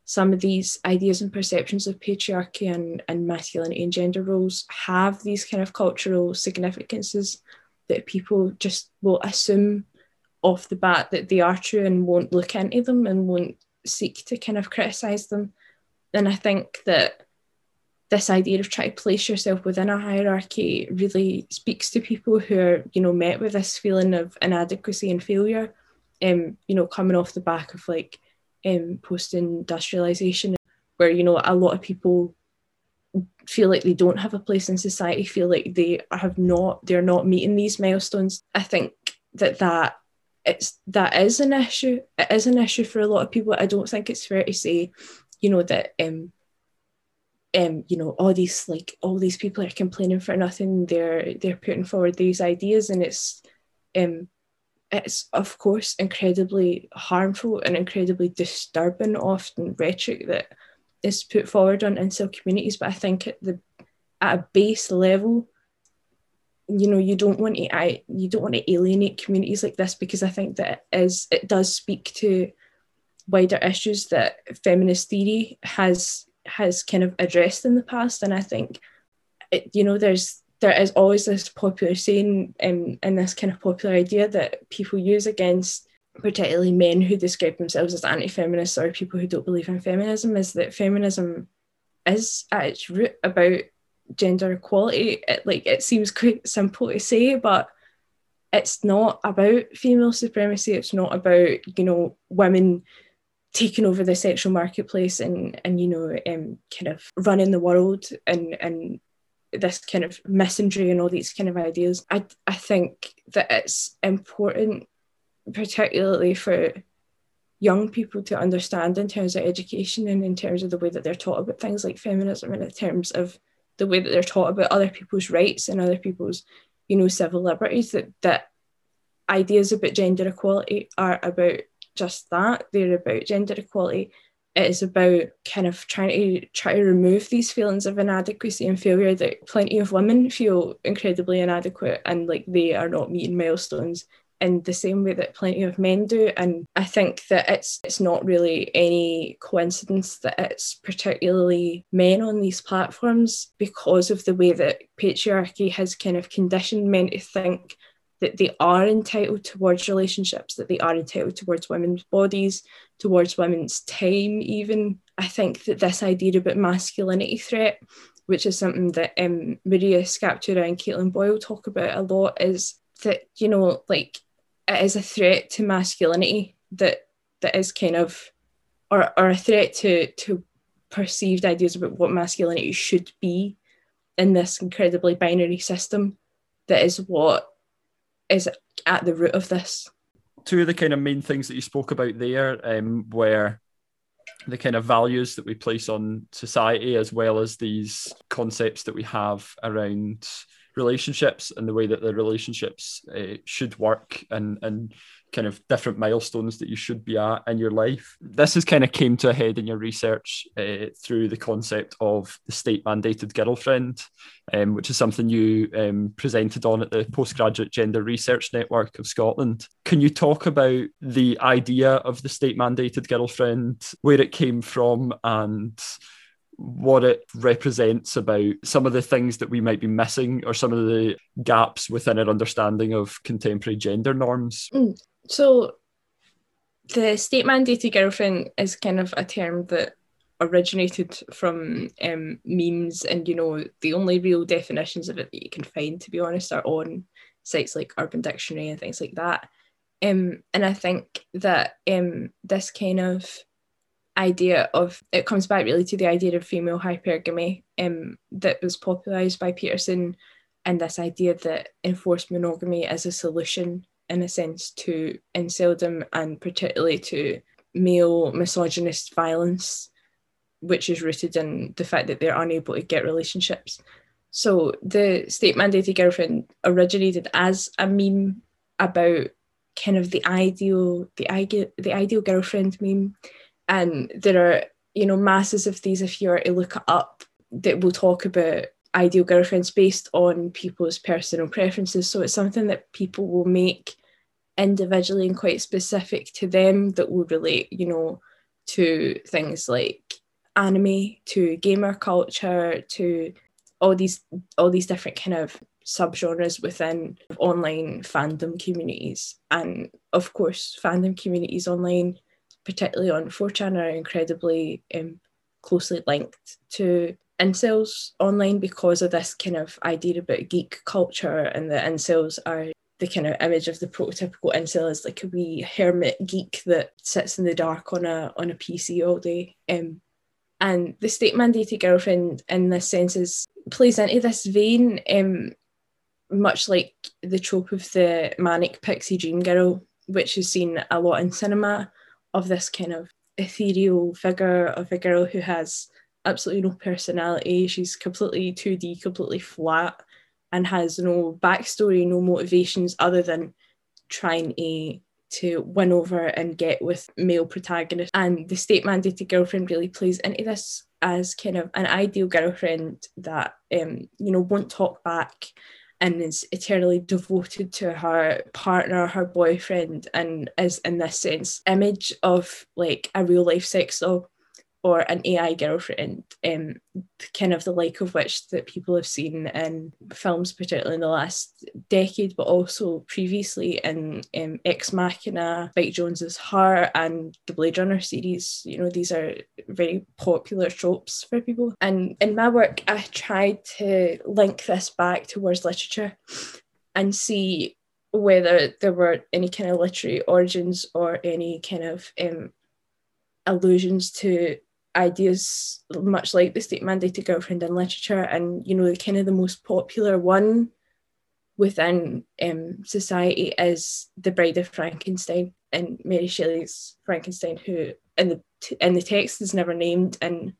some of these ideas and perceptions of patriarchy and, and masculinity and gender roles have these kind of cultural significances that people just will assume off the bat that they are true and won't look into them and won't seek to kind of criticize them. And I think that this idea of trying to place yourself within a hierarchy really speaks to people who are, you know, met with this feeling of inadequacy and failure. Um, you know, coming off the back of like um, post-industrialization, where you know a lot of people feel like they don't have a place in society, feel like they have not, they're not meeting these milestones. I think that that it's that is an issue. It is an issue for a lot of people. I don't think it's fair to say, you know, that um, um, you know, all these like all these people are complaining for nothing. They're they're putting forward these ideas, and it's um, it's of course incredibly harmful and incredibly disturbing, often rhetoric that is put forward on incel communities. But I think at the at a base level, you know, you don't want to I you don't want to alienate communities like this because I think that it is it does speak to wider issues that feminist theory has has kind of addressed in the past. And I think, it, you know, there's there is always this popular saying um, and this kind of popular idea that people use against particularly men who describe themselves as anti-feminists or people who don't believe in feminism is that feminism is at its root about gender equality. It, like it seems quite simple to say but it's not about female supremacy. It's not about you know women taking over the sexual marketplace and and you know um, kind of running the world and and this kind of misandry and all these kind of ideas. I i think that it's important particularly for young people to understand in terms of education and in terms of the way that they're taught about things like feminism and in terms of the way that they're taught about other people's rights and other people's you know civil liberties that that ideas about gender equality are about just that. They're about gender equality. It is about kind of trying to try to remove these feelings of inadequacy and failure that plenty of women feel incredibly inadequate and like they are not meeting milestones in the same way that plenty of men do. And I think that it's it's not really any coincidence that it's particularly men on these platforms because of the way that patriarchy has kind of conditioned men to think that they are entitled towards relationships, that they are entitled towards women's bodies, towards women's time, even. I think that this idea about masculinity threat which is something that um, Maria Scapatura and Kaitlin Boyle talk about a lot, is that, you know, like it is a threat to masculinity that that is kind of or, or a threat to to perceived ideas about what masculinity should be in this incredibly binary system that is what is at the root of this. Two of the kind of main things that you spoke about there um, were the kind of values that we place on society, as well as these concepts that we have around relationships and the way that the relationships uh, should work and and kind of different milestones that you should be at in your life. This has kind of came to a head in your research uh, through the concept of the state mandated girlfriend, um, which is something you um, presented on at the Postgraduate Gender Research Network of Scotland. Can you talk about the idea of the state mandated girlfriend, where it came from, and what it represents about some of the things that we might be missing or some of the gaps within our understanding of contemporary gender norms. Mm. So, the state mandated girlfriend is kind of a term that originated from um, memes, and you know, the only real definitions of it that you can find, to be honest, are on sites like Urban Dictionary and things like that. Um, and I think that um, this kind of idea of it comes back really to the idea of female hypergamy um, that was popularized by Peterson and this idea that enforced monogamy is a solution in a sense to inceldom and particularly to male misogynist violence which is rooted in the fact that they're unable to get relationships. So the state mandated girlfriend originated as a meme about kind of the ideal the ideal the ideal girlfriend meme and there are you know masses of these if you were to look up that will talk about ideal girlfriends based on people's personal preferences. So it's something that people will make individually and quite specific to them that will relate you know to things like anime to gamer culture to all these all these different kind of subgenres within online fandom communities. And of course fandom communities online particularly on 4chan, are incredibly um, closely linked to incels online because of this kind of idea about geek culture and the incels are the kind of image of the prototypical incel as like a wee hermit geek that sits in the dark on a on a PC all day. Um, and the state mandated girlfriend in this sense is plays into this vein, um, much like the trope of the manic pixie dream girl, which is seen a lot in cinema of this kind of ethereal figure of a girl who has absolutely no personality. She's completely 2D, completely flat, and has no backstory, no motivations other than trying to to win over and get with male protagonists. And the state mandated girlfriend really plays into this as kind of an ideal girlfriend that um, you know won't talk back and is eternally devoted to her partner, her boyfriend, and is in this sense image of like a real life sex doll or an AI girlfriend, um, kind of the like of which that people have seen in films, particularly in the last decade, but also previously in um, Ex Machina, Spike Jonze's Her, and the Blade Runner series. You know, these are very popular tropes for people. And in my work, I tried to link this back towards literature and see whether there were any kind of literary origins or any kind of um, allusions to ideas much like the state mandated girlfriend in literature and you know the kind of the most popular one within um, society is the bride of frankenstein and mary shelley's frankenstein who in the in the text is never named and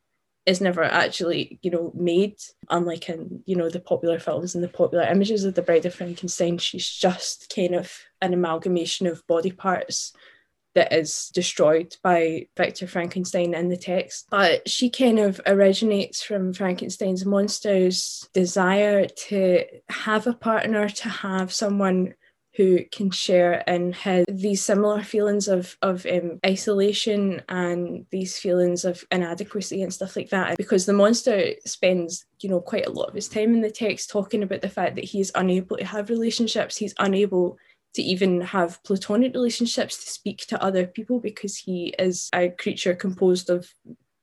is never actually you know made unlike in you know the popular films and the popular images of the bride of frankenstein. She's just kind of an amalgamation of body parts that is destroyed by Victor Frankenstein in the text. But she kind of originates from Frankenstein's monster's desire to have a partner, to have someone who can share in his these similar feelings of of um, isolation and these feelings of inadequacy and stuff like that because the monster spends you know quite a lot of his time in the text talking about the fact that he's unable to have relationships he's unable to even have platonic relationships to speak to other people because he is a creature composed of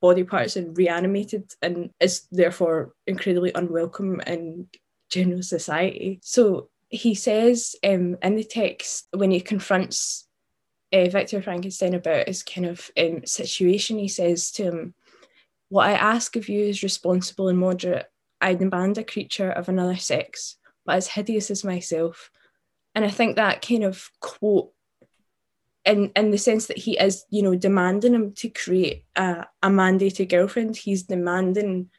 body parts and reanimated and is therefore incredibly unwelcome in general society. So he says um, in the text when he confronts uh, Victor Frankenstein about his kind of um, situation, he says to him, What I ask of you is responsible and moderate. I demand a creature of another sex, but as hideous as myself. And I think that kind of quote in in the sense that he is, you know, demanding him to create a, a mandated girlfriend. He's demanding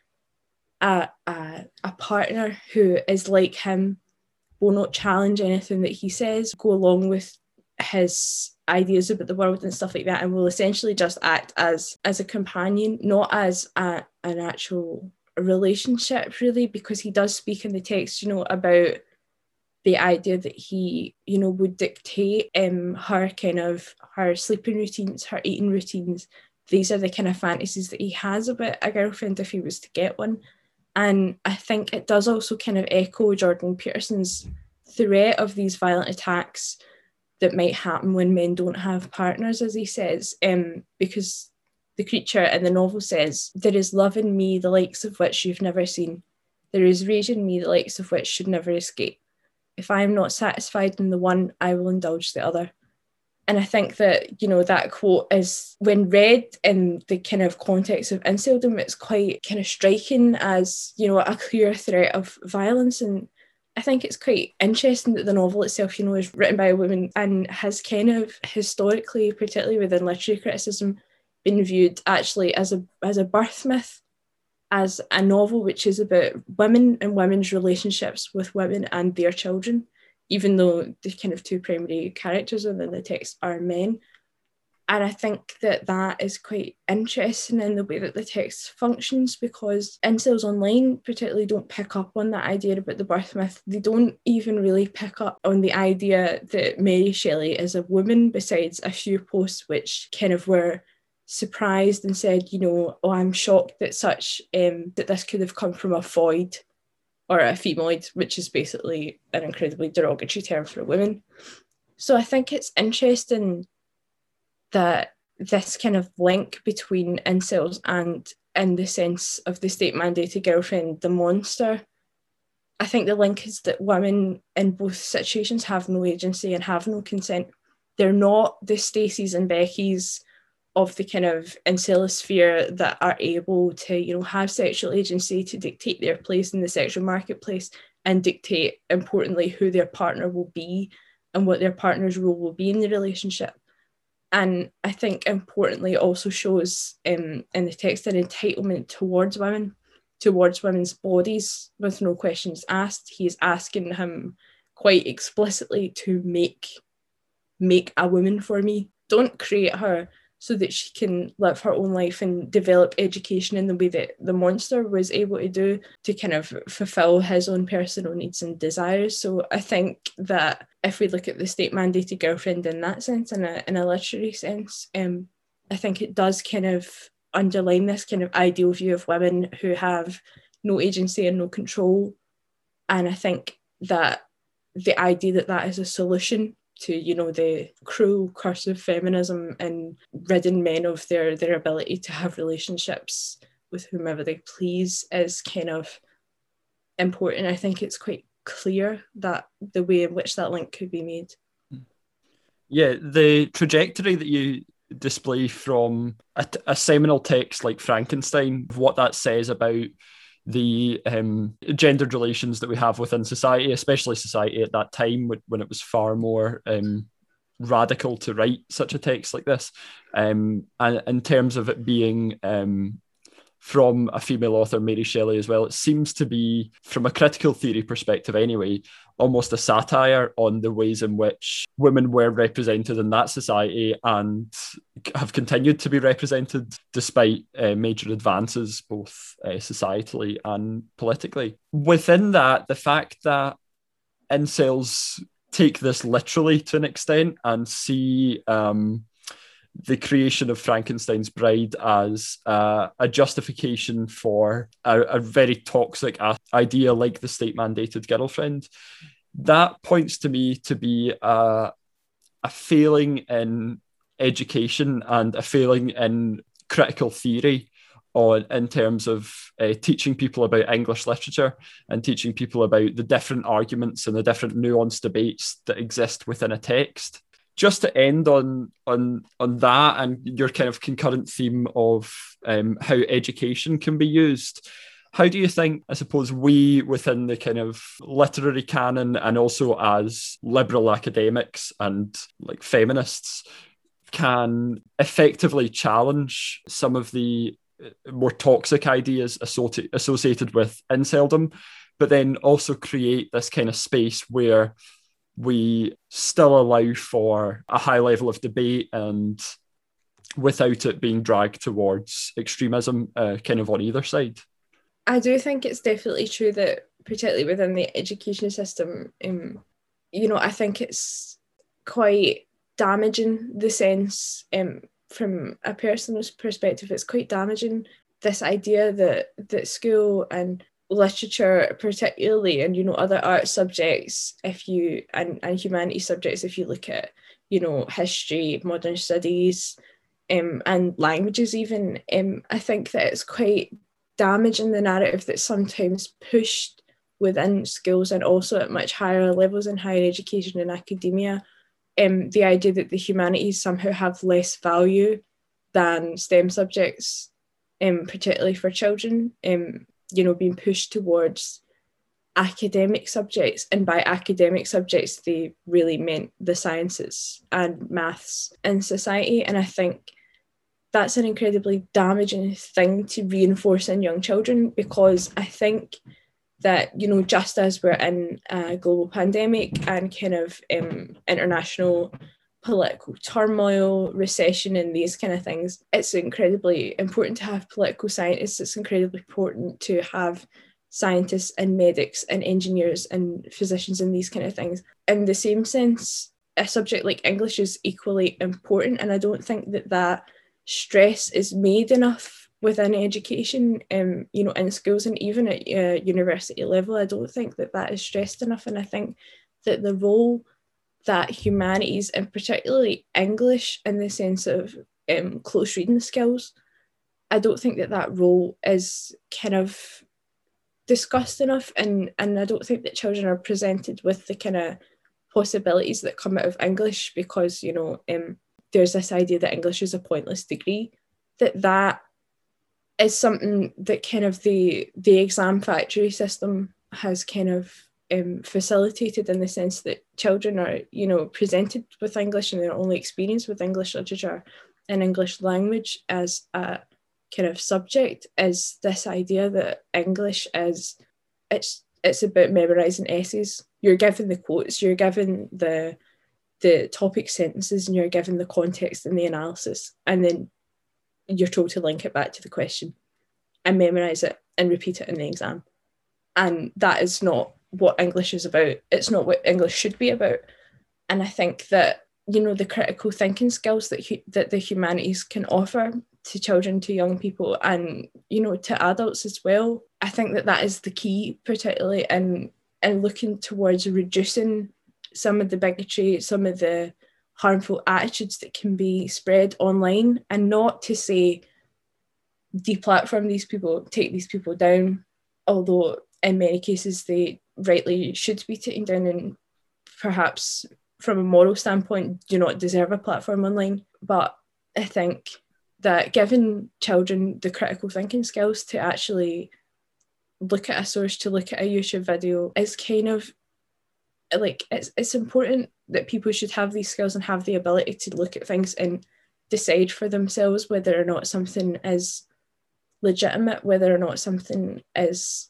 a, a, a partner who is like him, will not challenge anything that he says, go along with his ideas about the world and stuff like that, and will essentially just act as as a companion, not as a, an actual relationship, really, because he does speak in the text, you know, about the idea that he, you know, would dictate um, her kind of her sleeping routines, her eating routines. These are the kind of fantasies that he has about a girlfriend if he was to get one. And I think it does also kind of echo Jordan Peterson's threat of these violent attacks that might happen when men don't have partners, as he says, um, because the creature in the novel says, There is love in me, the likes of which you've never seen. There is rage in me, the likes of which should never escape if I am not satisfied in the one, I will indulge the other. And I think that, you know, that quote is when read in the kind of context of inceldom, it's quite kind of striking as, you know, a clear threat of violence. And I think it's quite interesting that the novel itself, you know, is written by a woman and has kind of historically, particularly within literary criticism, been viewed actually as a as a birth myth as a novel which is about women and women's relationships with women and their children, even though the kind of two primary characters within the text are men. And I think that that is quite interesting in the way that the text functions because incels online particularly don't pick up on that idea about the birth myth. They don't even really pick up on the idea that Mary Shelley is a woman, besides a few posts which kind of were surprised and said, you know, oh, I'm shocked that such um, that this could have come from a foid or a femoid, which is basically an incredibly derogatory term for a woman. So I think it's interesting that this kind of link between incels and in the sense of the state mandated girlfriend, the monster. I think the link is that women in both situations have no agency and have no consent. They're not the Stacys and Beckys of the kind of incelosphere that are able to, you know, have sexual agency to dictate their place in the sexual marketplace and dictate, importantly, who their partner will be and what their partner's role will be in the relationship. And I think importantly also shows um, in the text an entitlement towards women, towards women's bodies, with no questions asked. He is asking him quite explicitly to make make a woman for me. Don't create her so that she can live her own life and develop education in the way that the monster was able to do to kind of fulfill his own personal needs and desires. So I think that if we look at the state mandated girlfriend in that sense, in a, in a literary sense, um, I think it does kind of underline this kind of ideal view of women who have no agency and no control. And I think that the idea that that is a solution to you know the cruel curse of feminism and ridding men of their their ability to have relationships with whomever they please is kind of important. I think it's quite clear that the way in which that link could be made. Yeah the trajectory that you display from a, a seminal text like frankenstein what that says about the um, gendered relations that we have within society, especially society at that time when it was far more um, radical to write such a text like this. Um, and in terms of it being um, from a female author, Mary Shelley, as well, it seems to be, from a critical theory perspective anyway, almost a satire on the ways in which women were represented in that society and have continued to be represented despite uh, major advances, both uh, societally and politically. Within that, the fact that incels take this literally to an extent and see um, the creation of Frankenstein's bride as uh, a justification for a, a very toxic idea like the state mandated girlfriend. That points to me to be a, a failing in education and a failing in critical theory on in terms of uh, teaching people about English literature and teaching people about the different arguments and the different nuanced debates that exist within a text. Just to end on on on that and your kind of concurrent theme of um, how education can be used. How do you think, I suppose, we within the kind of literary canon and also as liberal academics and like feminists can effectively challenge some of the uh, more toxic ideas associated with inceldom, but then also create this kind of space where we still allow for a high level of debate and without it being dragged towards extremism, uh, kind of on either side. I do think it's definitely true that, particularly within the education system, um, you know, I think it's quite damaging the sense um, from a personal perspective it's quite damaging this idea that that school and literature particularly and you know other art subjects if you and, and humanities subjects if you look at you know history modern studies um, and languages even um, i think that it's quite damaging the narrative that's sometimes pushed within schools and also at much higher levels in higher education and academia. Um, the idea that the humanities somehow have less value than STEM subjects, um, particularly for children, um, you know, being pushed towards academic subjects. And by academic subjects, they really meant the sciences and maths in society. And I think that's an incredibly damaging thing to reinforce in young children because I think that you know just as we're in a global pandemic and kind of um, international political turmoil recession and these kind of things it's incredibly important to have political scientists it's incredibly important to have scientists and medics and engineers and physicians and these kind of things in the same sense a subject like english is equally important and i don't think that that stress is made enough within education, um, you know, in schools and even at uh, university level, I don't think that that is stressed enough. And I think that the role that humanities and particularly English in the sense of um, close reading skills, I don't think that that role is kind of discussed enough. And, and I don't think that children are presented with the kind of possibilities that come out of English because, you know, um, there's this idea that English is a pointless degree, that that is something that kind of the the exam factory system has kind of um, facilitated in the sense that children are you know presented with English and their only experience with English literature and English language as a kind of subject is this idea that English is it's it's about memorizing essays. You're given the quotes, you're given the the topic sentences, and you're given the context and the analysis, and then you're told to link it back to the question and memorize it and repeat it in the exam. And that is not what English is about. It's not what English should be about. And I think that you know the critical thinking skills that hu- that the humanities can offer to children, to young people, and you know to adults as well. I think that that is the key, particularly in in looking towards reducing some of the bigotry, some of the harmful attitudes that can be spread online and not to say deplatform these people, take these people down, although in many cases they rightly should be taken down and perhaps from a moral standpoint do not deserve a platform online. But I think that giving children the critical thinking skills to actually look at a source, to look at a YouTube video is kind of like it's it's important that people should have these skills and have the ability to look at things and decide for themselves whether or not something is legitimate, whether or not something is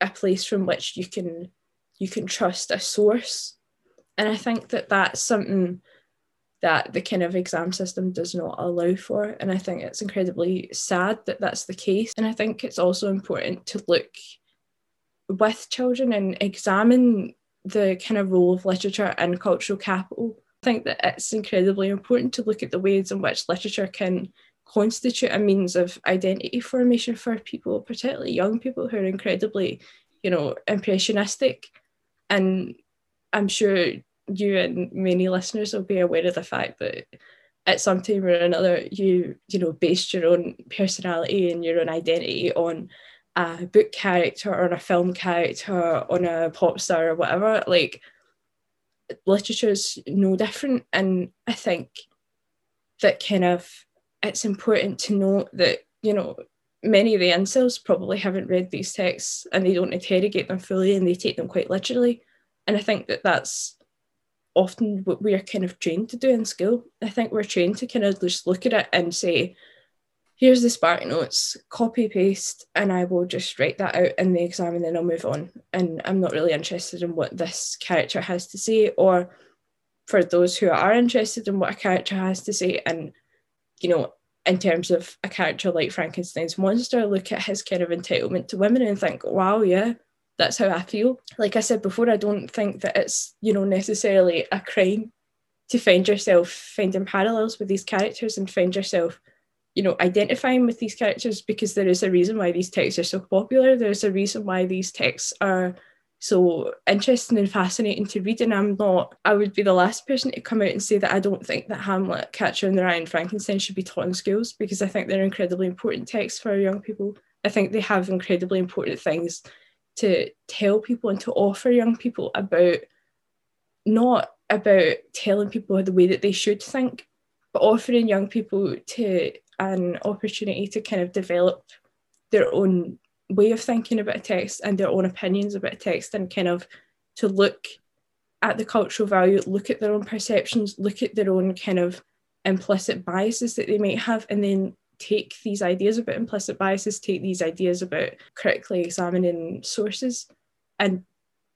a place from which you can you can trust a source. And I think that that's something that the kind of exam system does not allow for. And I think it's incredibly sad that that's the case. And I think it's also important to look with children and examine the kind of role of literature and cultural capital. I think that it's incredibly important to look at the ways in which literature can constitute a means of identity formation for people, particularly young people who are incredibly, you know, impressionistic. And I'm sure you and many listeners will be aware of the fact that at some time or another you you know based your own personality and your own identity on a book character or on a film character on a pop star or whatever like literature's no different and i think that kind of it's important to note that you know many of the incels probably haven't read these texts and they don't interrogate them fully and they take them quite literally. And i think that that's often what we're kind of trained to do in school. I think we're trained to kind of just look at it and say here's the spark notes copy paste and i will just write that out in the exam and then i'll move on. And i'm not really interested in what this character has to say or for those who are interested in what a character has to say and you know in terms of a character like frankenstein's monster look at his kind of entitlement to women and think wow yeah that's how i feel like i said before i don't think that it's you know necessarily a crime to find yourself finding parallels with these characters and find yourself you know, identifying with these characters because there is a reason why these texts are so popular. There's a reason why these texts are so interesting and fascinating to read. And I'm not, I would be the last person to come out and say that I don't think that Hamlet, Catcher in the Rye, and Frankenstein should be taught in schools because I think they're incredibly important texts for young people. I think they have incredibly important things to tell people and to offer young people about not about telling people the way that they should think, but offering young people to an opportunity to kind of develop their own way of thinking about a text and their own opinions about a text and kind of to look at the cultural value, look at their own perceptions, look at their own kind of implicit biases that they might have, and then take these ideas about implicit biases, take these ideas about critically examining sources and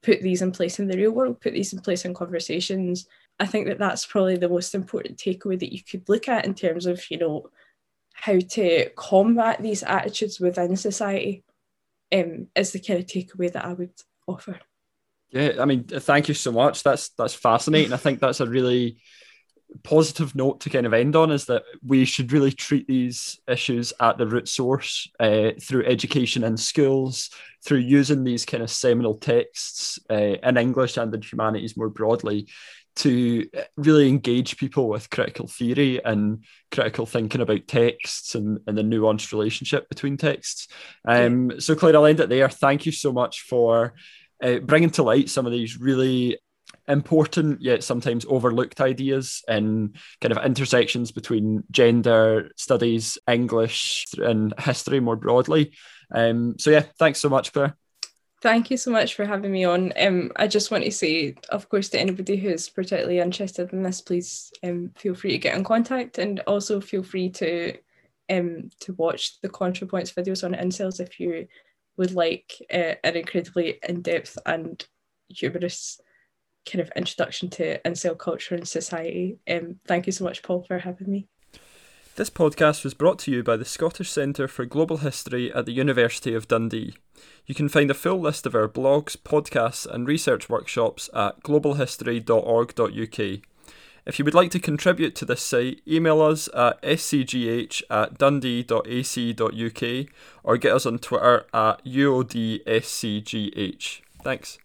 put these in place in the real world, put these in place in conversations. I think that that's probably the most important takeaway that you could look at in terms of, you know, how to combat these attitudes within society um, is the kind of takeaway that I would offer. Yeah, I mean, thank you so much. That's that's fascinating. I think that's a really positive note to kind of end on is that we should really treat these issues at the root source uh, through education in schools, through using these kind of seminal texts uh, in English and in humanities more broadly to really engage people with critical theory and critical thinking about texts and, and the nuanced relationship between texts. Um. So, Clare, I'll end it there. Thank you so much for uh, bringing to light some of these really important yet sometimes overlooked ideas and kind of intersections between gender studies, English, and history more broadly. Um, so, yeah, thanks so much, Clare. Thank you so much for having me on. Um, I just want to say, of course, to anybody who's particularly interested in this, please um, feel free to get in contact and also feel free to um, to watch the ContraPoints videos on incels if you would like uh, an incredibly in-depth and humorous kind of introduction to incel culture and society. Um, thank you so much, Paul, for having me. This podcast was brought to you by the Scottish Centre for Global History at the University of Dundee. You can find a full list of our blogs, podcasts, and research workshops at globalhistory.org.uk. If you would like to contribute to this site, email us at scgh at dundee.ac.uk or get us on Twitter at uodscgh. Thanks.